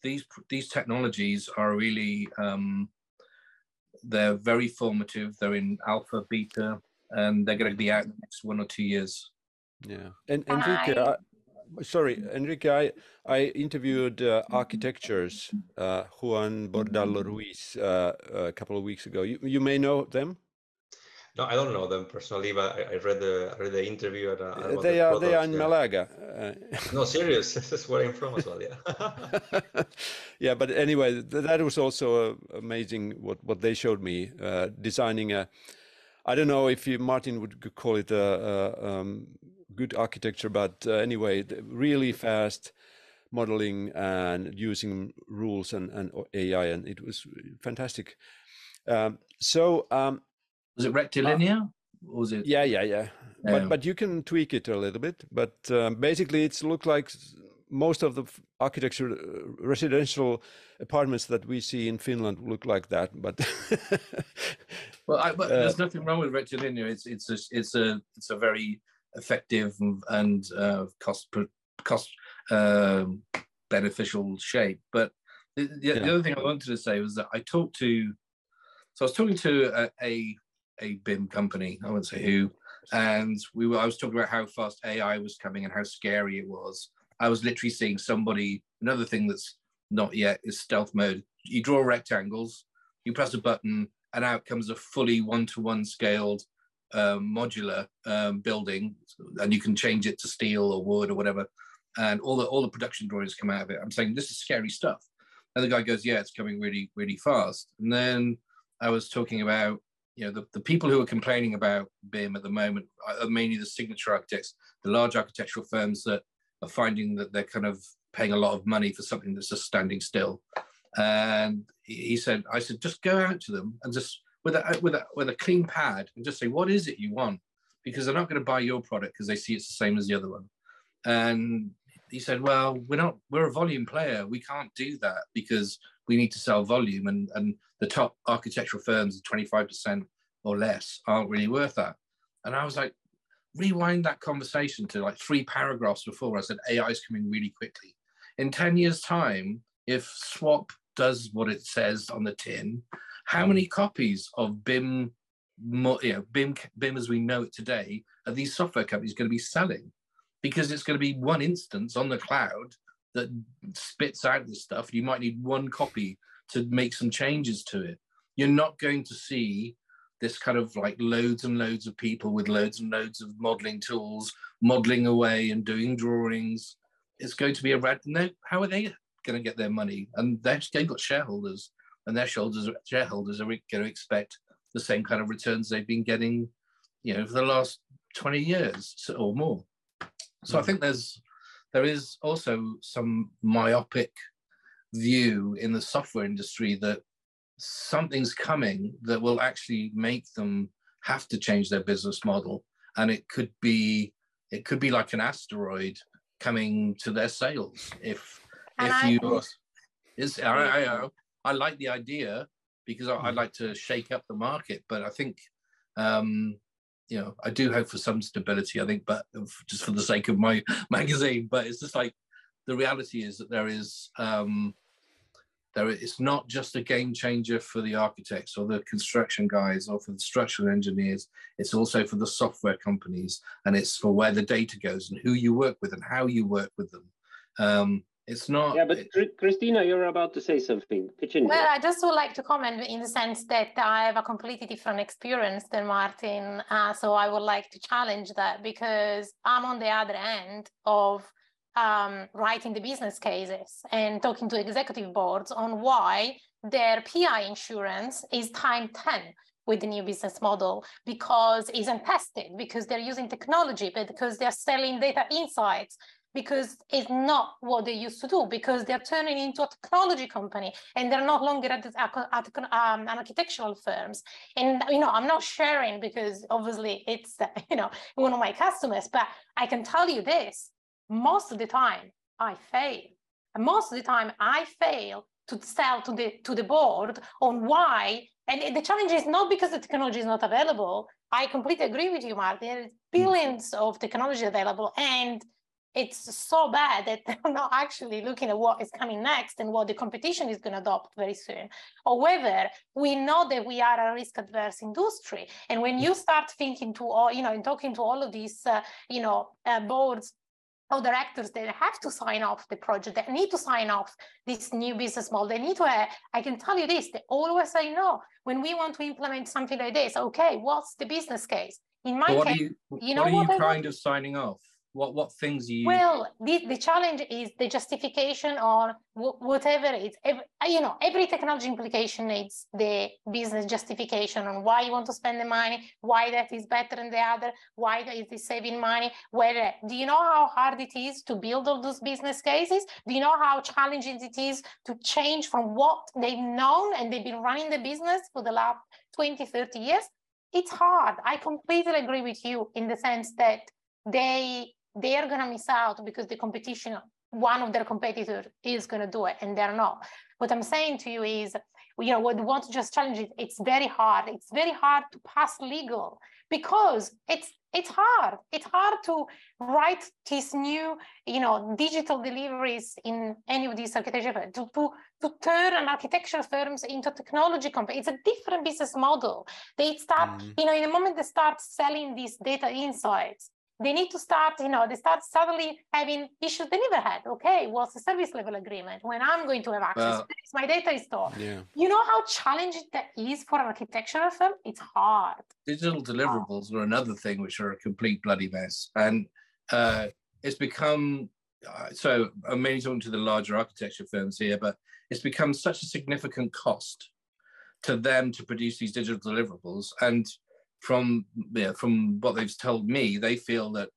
these these technologies are really um, they're very formative. They're in alpha, beta, and they're going to be out in the next one or two years. Yeah, and Enrique, I, sorry, Enrique, I I interviewed uh, architectures uh, Juan Bordallo Ruiz uh, a couple of weeks ago. You you may know them. No, I don't know them personally, but I, I read the I read the interview. At, uh, they are they are in yeah. Malaga. no, serious. this is where I'm from as well. Yeah. yeah, but anyway, that was also uh, amazing. What what they showed me uh, designing a. I don't know if you, Martin would call it a, a um, good architecture, but uh, anyway, really fast modeling and using rules and, and AI, and it was fantastic. Um, so um, was it rectilinear? Uh, was it? Yeah, yeah, yeah. But but you can tweak it a little bit. But um, basically, it's looked like most of the architecture uh, residential apartments that we see in Finland look like that. But well, I, but uh, there's nothing wrong with rectilinear. It's it's a it's a it's a very effective and uh, cost cost um, beneficial shape. But the, the, yeah. the, other thing I wanted to say was that I talked to. So I was talking to a, a a BIM company. I won't say who. And we were, I was talking about how fast AI was coming and how scary it was. I was literally seeing somebody, another thing that's not yet is stealth mode. You draw rectangles, you press a button, and out comes a fully one-to-one scaled um, modular um, building, and you can change it to steel or wood or whatever. And all the all the production drawings come out of it. I'm saying this is scary stuff. And the guy goes, "Yeah, it's coming really really fast." And then I was talking about you know the, the people who are complaining about BIM at the moment are mainly the signature architects, the large architectural firms that are finding that they're kind of paying a lot of money for something that's just standing still. And he said, I said, just go out to them and just with a with a with a clean pad and just say, what is it you want? Because they're not going to buy your product because they see it's the same as the other one. And he said, well, we're not we're a volume player. We can't do that because we need to sell volume and and the top architectural firms, 25% or less, aren't really worth that. And I was like, rewind that conversation to like three paragraphs before I said AI is coming really quickly. In 10 years' time, if Swapp does what it says on the tin, how many copies of BIM, you know, BIM, BIM as we know it today, are these software companies going to be selling? Because it's going to be one instance on the cloud that spits out this stuff. You might need one copy to make some changes to it. You're not going to see this kind of like loads and loads of people with loads and loads of modeling tools, modeling away and doing drawings. It's going to be a red. No, how are they going to get their money? And they've got shareholders, and their shareholders shareholders are going to expect the same kind of returns they've been getting, you know, for the last twenty years or more. So mm. I hmm. think there's there is also some myopic view in the software industry that something's coming that will actually make them have to change their business model. And it could be it could be like an asteroid coming to their sales if and if I, you is I, I, I, like the idea because I, I, like to shake up the market. But i think um you know i do hope for some stability i think but just for the sake of my magazine but it's just like the reality is that there is um there, it's not just a game changer for the architects or the construction guys or for the structural engineers. It's also for the software companies, and it's for where the data goes and who you work with and how you work with them. Um, it's not. Yeah, but it, Cristina, you're about to say something. Pitch in. Well, I just would like to comment in the sense that I have a completely different experience than Martin. Uh, so I would like to challenge that because I'm on the other end of um, writing the business cases and talking to executive boards on why their PI insurance is time 10 with the new business model because it's untested, because they're using technology, but because they're selling data insights, because it's not what they used to do, because they're turning into a technology company and they're no longer at, at um, architectural firms. And you know, I'm not sharing because obviously it's you know one of my customers, but I can tell you this: most of the time I fail. And most of the time I fail to sell to the to the board on why. And the challenge is not because the technology is not available. I completely agree with you, Martin. There's billions of technology available, and it's so bad that they're not actually looking at what is coming next and what the competition is going to adopt very soon. However, we know that we are a risk adverse industry, and when you start thinking to all, you know, and talking to all of these, uh, you know, uh, boards of directors that have to sign off the project, they need to sign off this new business model. They need to, uh, I can tell you this, they always say no. When we want to implement something like this, okay, what's the business case? In my what case, you, you know what are you kind of signing off? What what things you well the, the challenge is the justification or whatever it every, you know every technology implication needs the business justification on why you want to spend the money why that is better than the other why is saving money where do you know how hard it is to build all those business cases? Do you know how challenging it is to change from what they've known and they've been running the business for the last 20 30 years? It's hard. I completely agree with you in the sense that they they are going to miss out because the competition, one of their competitors is going to do it and they're not. What I'm saying to you is you know, what want to just challenge it, it's very hard. It's very hard to pass legal because it's it's hard. It's hard to write these new, you know, digital deliveries in any of these architecture to, to, to turn an architecture firms into technology company. It's a different business model. They start, mm. you know, in the moment they start selling these data insights, they need to start, you know, they start suddenly having issues they never had. Okay, what's the service level agreement? When I'm going to have access, well, my data is stored. Yeah. You know how challenging that is for an architectural firm? It's hard. Digital deliverables are another thing which are a complete bloody mess. And uh, it's become uh, so I'm mainly talking to the larger architecture firms here, but it's become such a significant cost to them to produce these digital deliverables. And from yeah, from what they've told me, they feel that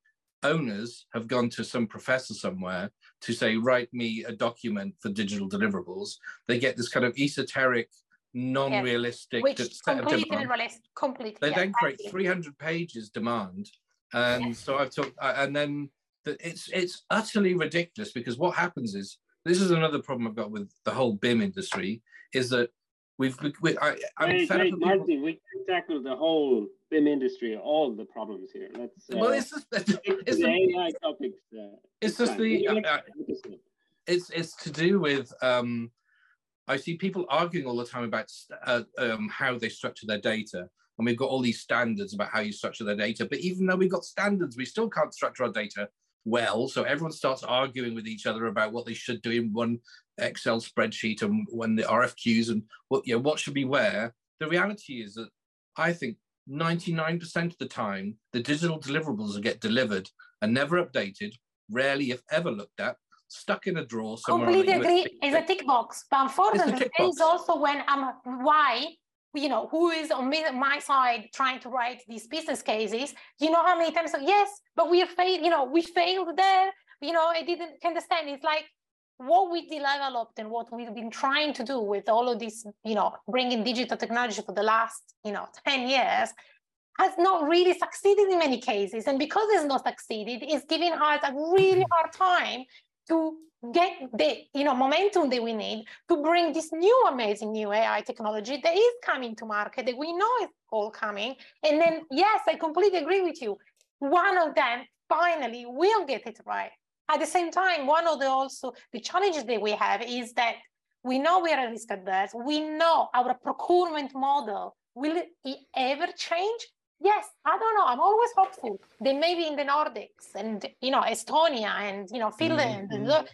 owners have gone to some professor somewhere to say, write me a document for digital deliverables. They get this kind of esoteric, non-realistic yeah. Which completely unrealistic. Completely. They yeah, then create 300 pages demand. And so I've talked, and then the, it's it's utterly ridiculous because what happens is this is another problem I've got with the whole BIM industry is that we've we, I, I'm hey, hey, Martin, we can tackle the whole BIM industry, all the problems here. Let's. Uh, well, it's just it's, it's the AI topics. Uh, it's just the. Uh, it's it's to do with. Um, I see people arguing all the time about uh, um, how they structure their data, and we've got all these standards about how you structure their data. But even though we've got standards, we still can't structure our data well. So everyone starts arguing with each other about what they should do in one Excel spreadsheet and when the RFQs and what you know what should be where. The reality is that I think 99% of the time the digital deliverables that get delivered are never updated, rarely if ever looked at, stuck in a drawer somewhere. Completely agree. It's a tick box. But unfortunately, there is also when I'm why you know who is on my side trying to write these business cases you know how many times yes but we failed you know we failed there you know i didn't understand it's like what we developed and what we've been trying to do with all of this, you know, bringing digital technology for the last, you know, 10 years has not really succeeded in many cases. And because it's not succeeded, it's giving us a really mm-hmm. hard time to get the you know momentum that we need to bring this new amazing new AI technology that is coming to market that we know is all coming. And then yes, I completely agree with you. One of them finally will get it right. At the same time, one of the also the challenges that we have is that we know we are risk adverse. We know our procurement model will ever change? Yes, I don't know. I'm always hopeful They may be in the Nordics and you know Estonia and you know Finland, mm-hmm.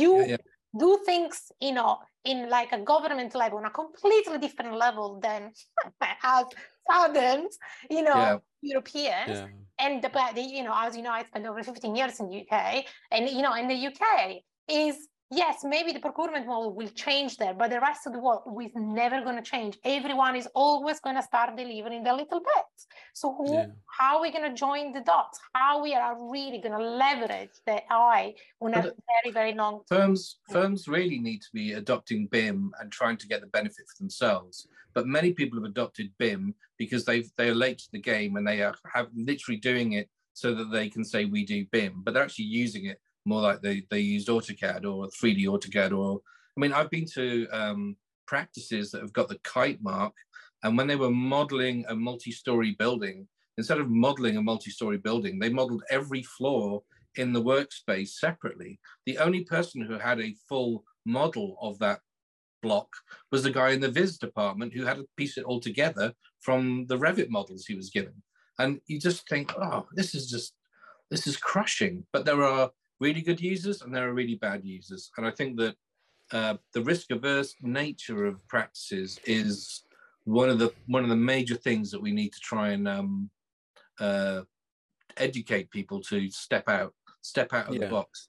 you yeah, yeah. do things you know in like a government level, on a completely different level than as southern you know, yeah. Europeans and the, but you know, as you know, I spent over 15 years in the UK, and you know, in the UK is yes, maybe the procurement model will change there, but the rest of the world is never going to change. Everyone is always going to start delivering the little bits. So who, yeah. how are we going to join the dots? How we are really going to leverage the AI on a very, very long? Firms, firms really need to be adopting BIM and trying to get the benefit for themselves. But many people have adopted BIM because they've, they're late to the game and they are have literally doing it so that they can say we do BIM, but they're actually using it more like they, they used AutoCAD or 3D AutoCAD or I mean I've been to um, practices that have got the kite mark and when they were modeling a multi-story building instead of modeling a multi-story building they modeled every floor in the workspace separately. The only person who had a full model of that block was the guy in the viz department who had to piece it all together from the revit models he was given. And you just think oh this is just this is crushing. But there are really good users and there are really bad users. And I think that uh, the risk averse nature of practices is one of the one of the major things that we need to try and um, uh, educate people to step out, step out of yeah. the box.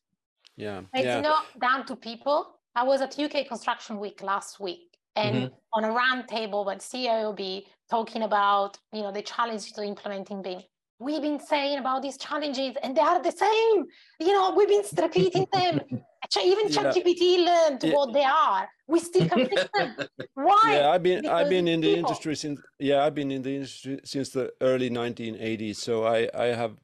Yeah, it's yeah. not down to people. I was at UK Construction Week last week, and mm-hmm. on a roundtable with CIOB talking about you know the challenges to implementing BIM we've been saying about these challenges and they are the same you know we've been repeating them even ChatGPT learned yeah. what they are we still can fix them why yeah i've been because i've been in the people. industry since yeah i've been in the industry since the early 1980s so i i have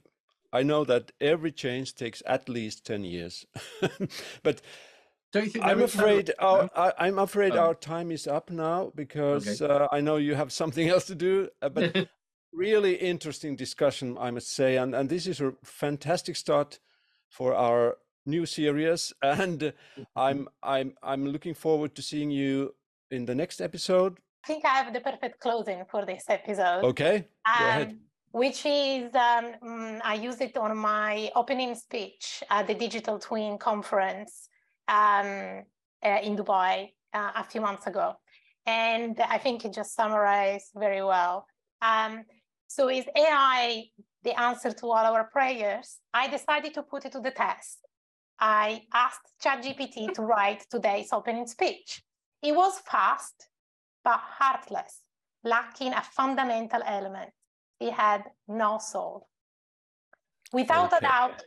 i know that every change takes at least 10 years but Don't you think? I'm there is- afraid our I, I'm afraid Oh. our time is up now because uh, I know you have something else to do. Uh, but really interesting discussion, I must say, and and this is a fantastic start for our new series. And uh, I'm I'm I'm looking forward to seeing you in the next episode. I think I have the perfect closing for this episode. Okay, go ahead. um, which is um, mm, I use it on my opening speech at the Digital Twin conference um, uh, in Dubai uh, a few months ago, and I think it just summarized very well. Um, so, is AI the answer to all our prayers? I decided to put it to the test. I asked ChatGPT to write today's opening speech. It was fast, but heartless, lacking a fundamental element. It had no soul. Without a doubt,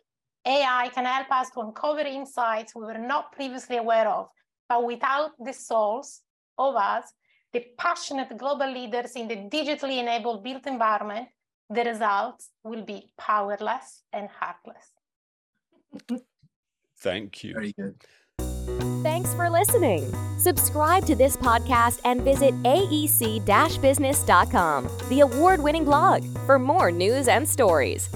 AI can help us to uncover insights we were not previously aware of, but without the souls of us, the passionate global leaders in the digitally enabled built environment, the results will be powerless and heartless. Thank you. Very good. Thanks for listening. Subscribe to this podcast and visit aec business.com, the award winning blog, for more news and stories.